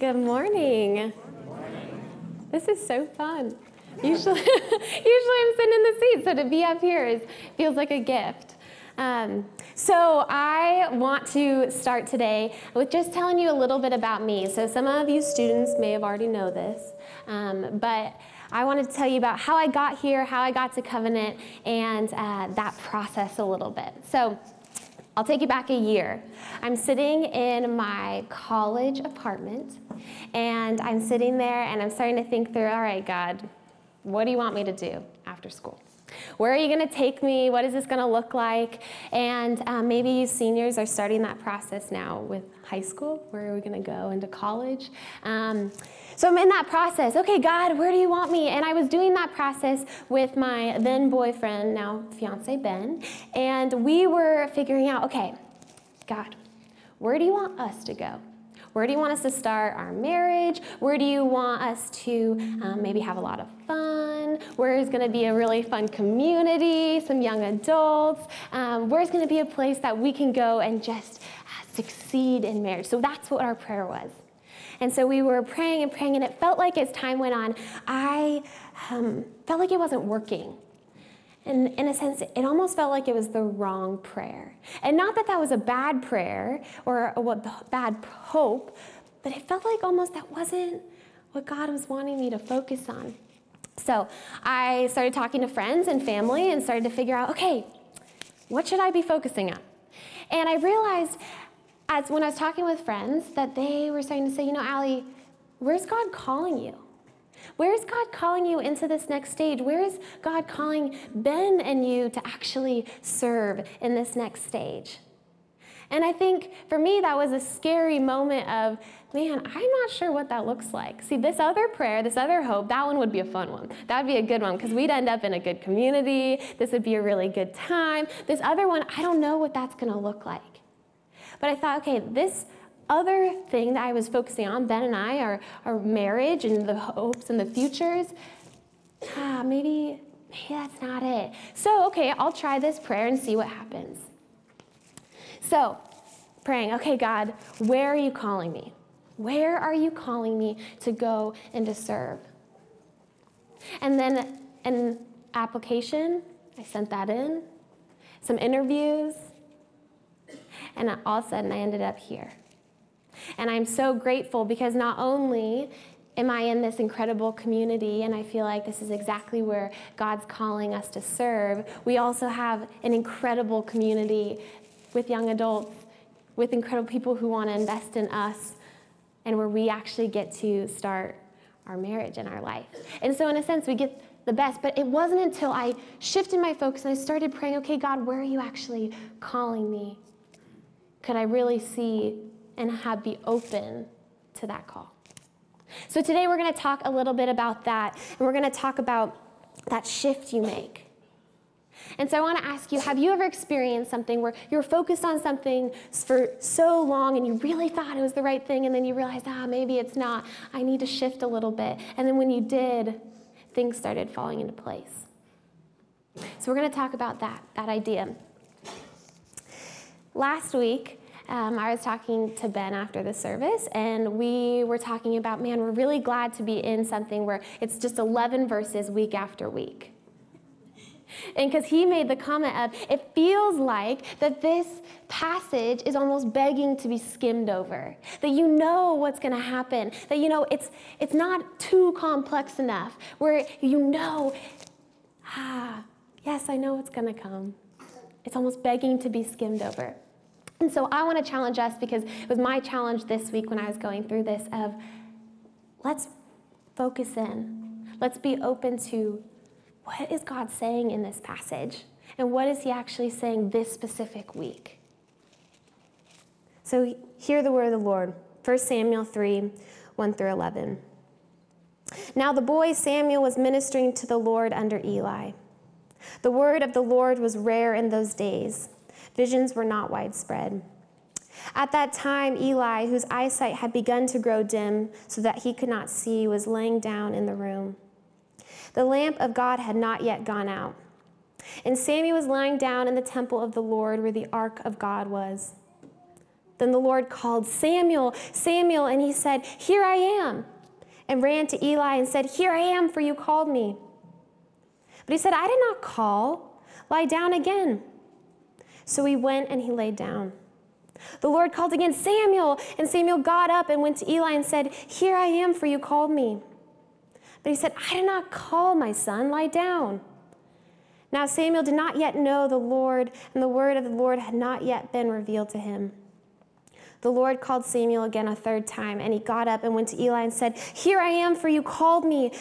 Good morning. This is so fun. Usually, usually I'm sitting in the seat, so to be up here is, feels like a gift. Um, so I want to start today with just telling you a little bit about me. So some of you students may have already know this, um, but I wanted to tell you about how I got here, how I got to Covenant, and uh, that process a little bit. So I'll take you back a year. I'm sitting in my college apartment, and I'm sitting there and I'm starting to think through all right, God, what do you want me to do after school? Where are you going to take me? What is this going to look like? And um, maybe you seniors are starting that process now with high school. Where are we going to go into college? Um, so I'm in that process. Okay, God, where do you want me? And I was doing that process with my then boyfriend, now fiance Ben, and we were figuring out okay, God, where do you want us to go? Where do you want us to start our marriage? Where do you want us to um, maybe have a lot of fun? Where is going to be a really fun community, some young adults? Um, where's going to be a place that we can go and just uh, succeed in marriage? So that's what our prayer was. And so we were praying and praying, and it felt like as time went on, I um, felt like it wasn't working. And in a sense, it almost felt like it was the wrong prayer. And not that that was a bad prayer or a bad hope, but it felt like almost that wasn't what God was wanting me to focus on. So I started talking to friends and family and started to figure out okay, what should I be focusing on? And I realized as when I was talking with friends that they were starting to say, you know, Allie, where's God calling you? Where is God calling you into this next stage? Where is God calling Ben and you to actually serve in this next stage? And I think for me, that was a scary moment of, man, I'm not sure what that looks like. See, this other prayer, this other hope, that one would be a fun one. That would be a good one because we'd end up in a good community. This would be a really good time. This other one, I don't know what that's going to look like. But I thought, okay, this other thing that I was focusing on, Ben and I, our, our marriage and the hopes and the futures, ah, maybe, maybe that's not it. So, okay, I'll try this prayer and see what happens. So, praying, okay, God, where are you calling me? Where are you calling me to go and to serve? And then an application, I sent that in, some interviews, and all of a sudden I ended up here. And I'm so grateful because not only am I in this incredible community and I feel like this is exactly where God's calling us to serve, we also have an incredible community with young adults, with incredible people who want to invest in us, and where we actually get to start our marriage and our life. And so, in a sense, we get the best, but it wasn't until I shifted my focus and I started praying, okay, God, where are you actually calling me? Could I really see and have be open to that call. So today we're going to talk a little bit about that, and we're going to talk about that shift you make. And so I want to ask you have you ever experienced something where you were focused on something for so long and you really thought it was the right thing, and then you realized, ah, maybe it's not. I need to shift a little bit. And then when you did, things started falling into place. So we're going to talk about that, that idea. Last week, um, I was talking to Ben after the service, and we were talking about, man, we're really glad to be in something where it's just 11 verses week after week. And because he made the comment of, it feels like that this passage is almost begging to be skimmed over. That you know what's going to happen. That you know it's, it's not too complex enough. Where you know, ah, yes, I know it's going to come. It's almost begging to be skimmed over. And so I want to challenge us because it was my challenge this week when I was going through this of let's focus in. Let's be open to what is God saying in this passage? And what is he actually saying this specific week? So hear the word of the Lord. 1 Samuel 3 1 through 11. Now the boy Samuel was ministering to the Lord under Eli. The word of the Lord was rare in those days Visions were not widespread. At that time, Eli, whose eyesight had begun to grow dim so that he could not see, was laying down in the room. The lamp of God had not yet gone out. And Samuel was lying down in the temple of the Lord where the ark of God was. Then the Lord called Samuel, Samuel, and he said, Here I am, and ran to Eli and said, Here I am, for you called me. But he said, I did not call. Lie down again. So he went and he laid down. The Lord called again, Samuel, and Samuel got up and went to Eli and said, Here I am, for you called me. But he said, I did not call my son, lie down. Now Samuel did not yet know the Lord, and the word of the Lord had not yet been revealed to him. The Lord called Samuel again a third time, and he got up and went to Eli and said, Here I am, for you called me.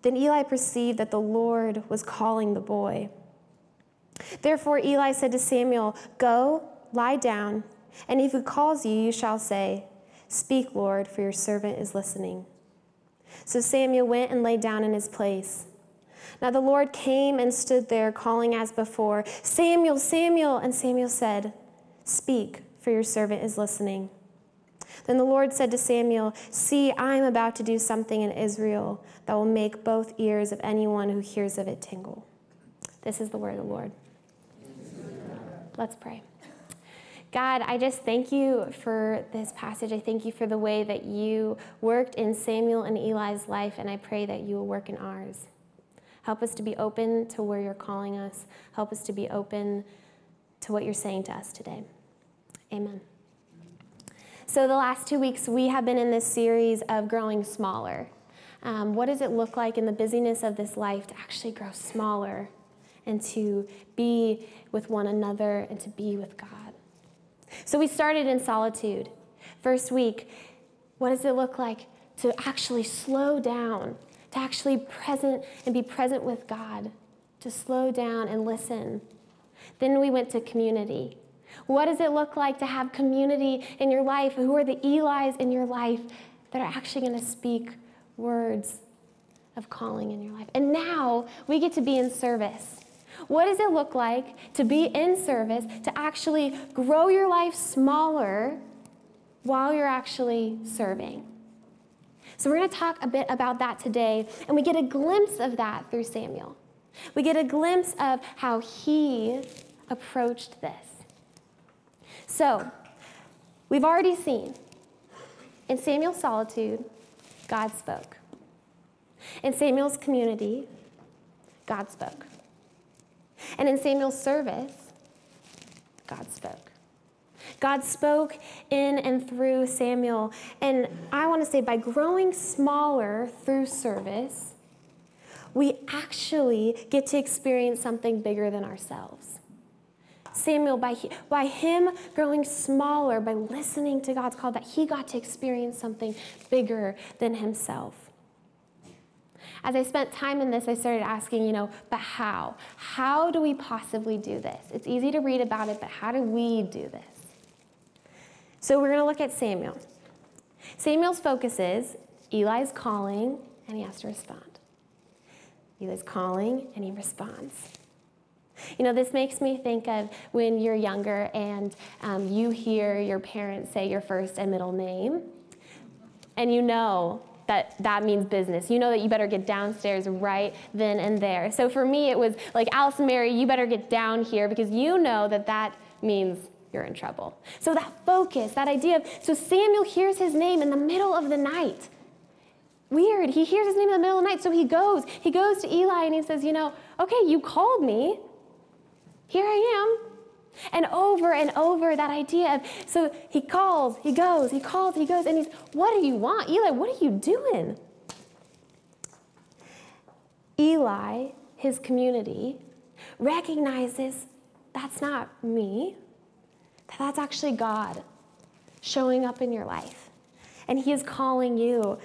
Then Eli perceived that the Lord was calling the boy. Therefore Eli said to Samuel, Go, lie down, and if he calls you, you shall say, Speak, Lord, for your servant is listening. So Samuel went and lay down in his place. Now the Lord came and stood there, calling as before, Samuel, Samuel. And Samuel said, Speak, for your servant is listening. Then the Lord said to Samuel, See, I am about to do something in Israel that will make both ears of anyone who hears of it tingle. This is the word of the Lord. Let's pray. God, I just thank you for this passage. I thank you for the way that you worked in Samuel and Eli's life, and I pray that you will work in ours. Help us to be open to where you're calling us. Help us to be open to what you're saying to us today. Amen. So, the last two weeks, we have been in this series of growing smaller. Um, what does it look like in the busyness of this life to actually grow smaller and to be with one another and to be with God? So, we started in solitude. First week, what does it look like to actually slow down, to actually present and be present with God, to slow down and listen? Then we went to community. What does it look like to have community in your life? Who are the Eli's in your life that are actually going to speak words of calling in your life? And now we get to be in service. What does it look like to be in service, to actually grow your life smaller while you're actually serving? So, we're going to talk a bit about that today, and we get a glimpse of that through Samuel. We get a glimpse of how he approached this. So, we've already seen in Samuel's solitude, God spoke. In Samuel's community, God spoke. And in Samuel's service, God spoke. God spoke in and through Samuel. And I want to say, by growing smaller through service, we actually get to experience something bigger than ourselves. Samuel, by, by him growing smaller, by listening to God's call, that he got to experience something bigger than himself. As I spent time in this, I started asking, you know, but how? How do we possibly do this? It's easy to read about it, but how do we do this? So we're going to look at Samuel. Samuel's focus is Eli's calling, and he has to respond. Eli's calling, and he responds. You know, this makes me think of when you're younger and um, you hear your parents say your first and middle name, and you know that that means business. You know that you better get downstairs right then and there. So for me, it was like, Allison Mary, you better get down here because you know that that means you're in trouble. So that focus, that idea of, so Samuel hears his name in the middle of the night. Weird. He hears his name in the middle of the night. So he goes. He goes to Eli and he says, You know, okay, you called me. Here I am. And over and over that idea of, so he calls, he goes, he calls, he goes, and he's, what do you want? Eli, what are you doing? Eli, his community, recognizes that's not me, that that's actually God showing up in your life. And he is calling you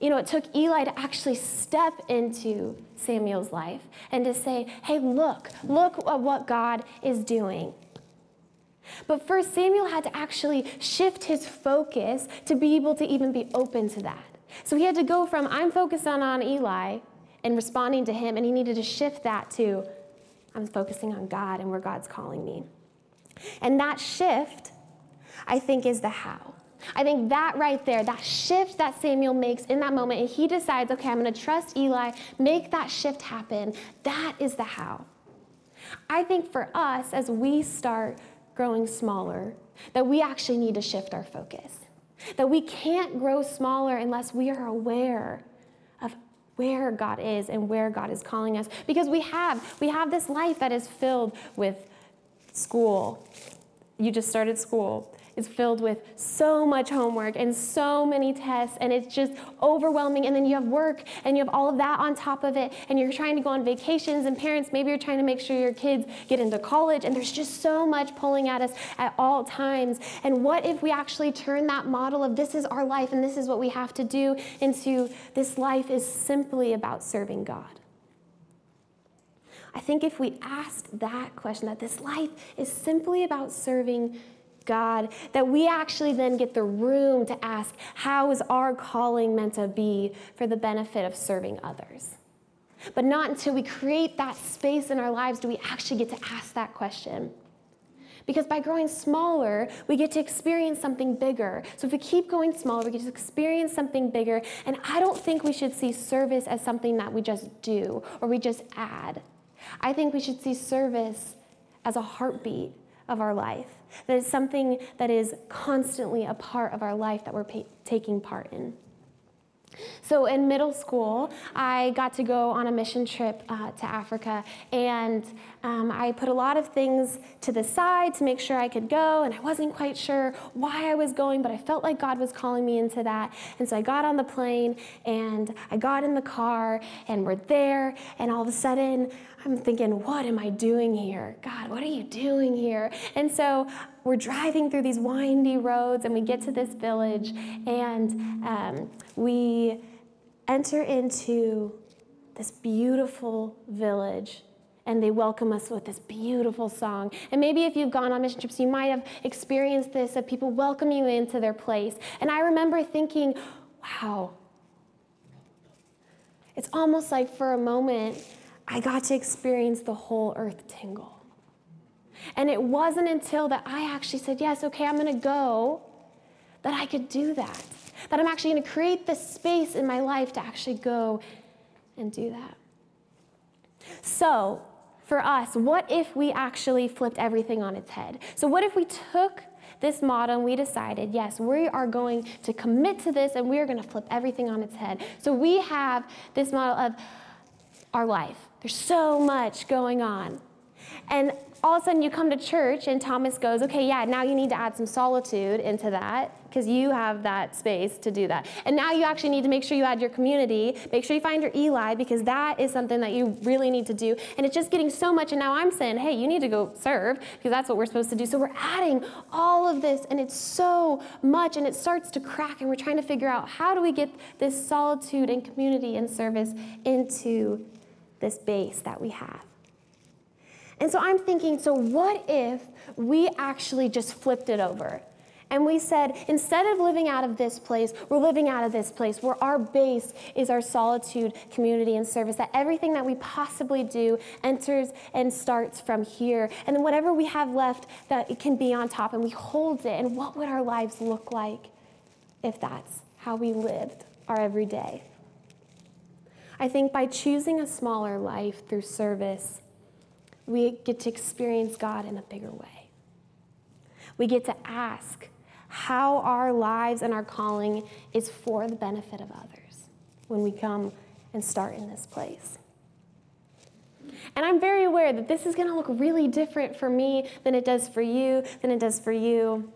you know, it took Eli to actually step into Samuel's life and to say, hey, look, look at what God is doing. But first, Samuel had to actually shift his focus to be able to even be open to that. So he had to go from, I'm focused on, on Eli and responding to him, and he needed to shift that to, I'm focusing on God and where God's calling me. And that shift, I think, is the how. I think that right there, that shift that Samuel makes in that moment, and he decides, okay, I'm going to trust Eli, make that shift happen, that is the how. I think for us, as we start growing smaller, that we actually need to shift our focus. That we can't grow smaller unless we are aware of where God is and where God is calling us. Because we have, we have this life that is filled with school. You just started school is filled with so much homework and so many tests, and it's just overwhelming. And then you have work and you have all of that on top of it, and you're trying to go on vacations, and parents, maybe you're trying to make sure your kids get into college, and there's just so much pulling at us at all times. And what if we actually turn that model of this is our life and this is what we have to do into this life is simply about serving God? I think if we asked that question, that this life is simply about serving God, that we actually then get the room to ask, how is our calling meant to be for the benefit of serving others? But not until we create that space in our lives do we actually get to ask that question. Because by growing smaller, we get to experience something bigger. So if we keep going smaller, we get to experience something bigger. And I don't think we should see service as something that we just do or we just add. I think we should see service as a heartbeat of our life. That is something that is constantly a part of our life that we're taking part in. So in middle school, I got to go on a mission trip uh, to Africa, and um, I put a lot of things to the side to make sure I could go, and I wasn't quite sure why I was going, but I felt like God was calling me into that. And so I got on the plane, and I got in the car, and we're there, and all of a sudden, I'm thinking, what am I doing here? God, what are you doing here? And so we're driving through these windy roads, and we get to this village, and um, we enter into this beautiful village and they welcome us with this beautiful song. And maybe if you've gone on mission trips, you might have experienced this of people welcome you into their place. And I remember thinking, wow, it's almost like for a moment, I got to experience the whole earth tingle. And it wasn't until that I actually said, yes, okay, I'm going to go, that I could do that. That I'm actually going to create the space in my life to actually go and do that. So, for us, what if we actually flipped everything on its head? So, what if we took this model and we decided, yes, we are going to commit to this and we are going to flip everything on its head? So, we have this model of our life. There's so much going on. And all of a sudden you come to church and Thomas goes, okay, yeah, now you need to add some solitude into that because you have that space to do that. And now you actually need to make sure you add your community, make sure you find your Eli because that is something that you really need to do. And it's just getting so much. And now I'm saying, hey, you need to go serve because that's what we're supposed to do. So we're adding all of this and it's so much and it starts to crack and we're trying to figure out how do we get this solitude and community and service into this base that we have. And so I'm thinking, so what if we actually just flipped it over? And we said, instead of living out of this place, we're living out of this place where our base is our solitude, community, and service. That everything that we possibly do enters and starts from here. And then whatever we have left, that it can be on top and we hold it. And what would our lives look like if that's how we lived our everyday? I think by choosing a smaller life through service, we get to experience God in a bigger way. We get to ask how our lives and our calling is for the benefit of others when we come and start in this place. And I'm very aware that this is going to look really different for me than it does for you, than it does for you.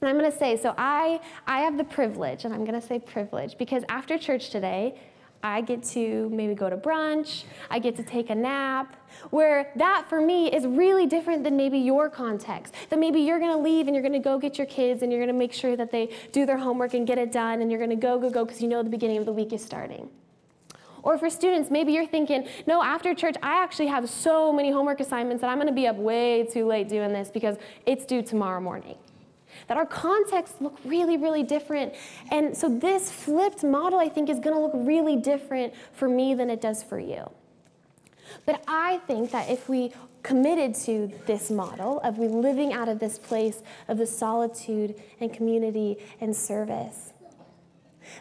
And I'm going to say, so I, I have the privilege, and I'm going to say privilege, because after church today, I get to maybe go to brunch, I get to take a nap, where that for me is really different than maybe your context. That maybe you're gonna leave and you're gonna go get your kids and you're gonna make sure that they do their homework and get it done and you're gonna go, go, go because you know the beginning of the week is starting. Or for students, maybe you're thinking, no, after church, I actually have so many homework assignments that I'm gonna be up way too late doing this because it's due tomorrow morning that our contexts look really, really different. And so this flipped model, I think, is going to look really different for me than it does for you. But I think that if we committed to this model of we living out of this place of the solitude and community and service,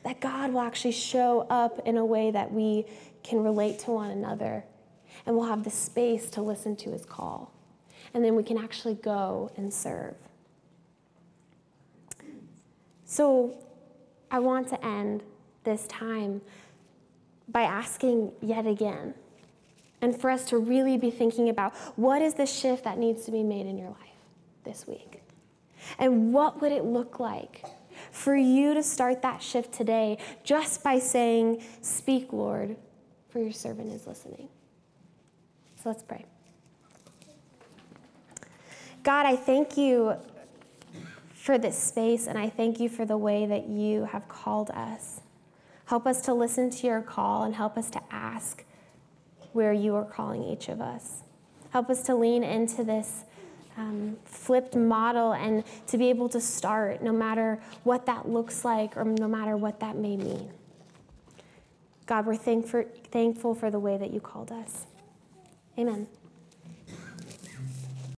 that God will actually show up in a way that we can relate to one another and we'll have the space to listen to his call. And then we can actually go and serve. So I want to end this time by asking yet again, and for us to really be thinking about what is the shift that needs to be made in your life this week? And what would it look like for you to start that shift today just by saying, Speak, Lord, for your servant is listening? So let's pray. God, I thank you for this space, and I thank you for the way that you have called us. Help us to listen to your call and help us to ask where you are calling each of us. Help us to lean into this um, flipped model and to be able to start no matter what that looks like or no matter what that may mean. God, we're thankful, thankful for the way that you called us. Amen.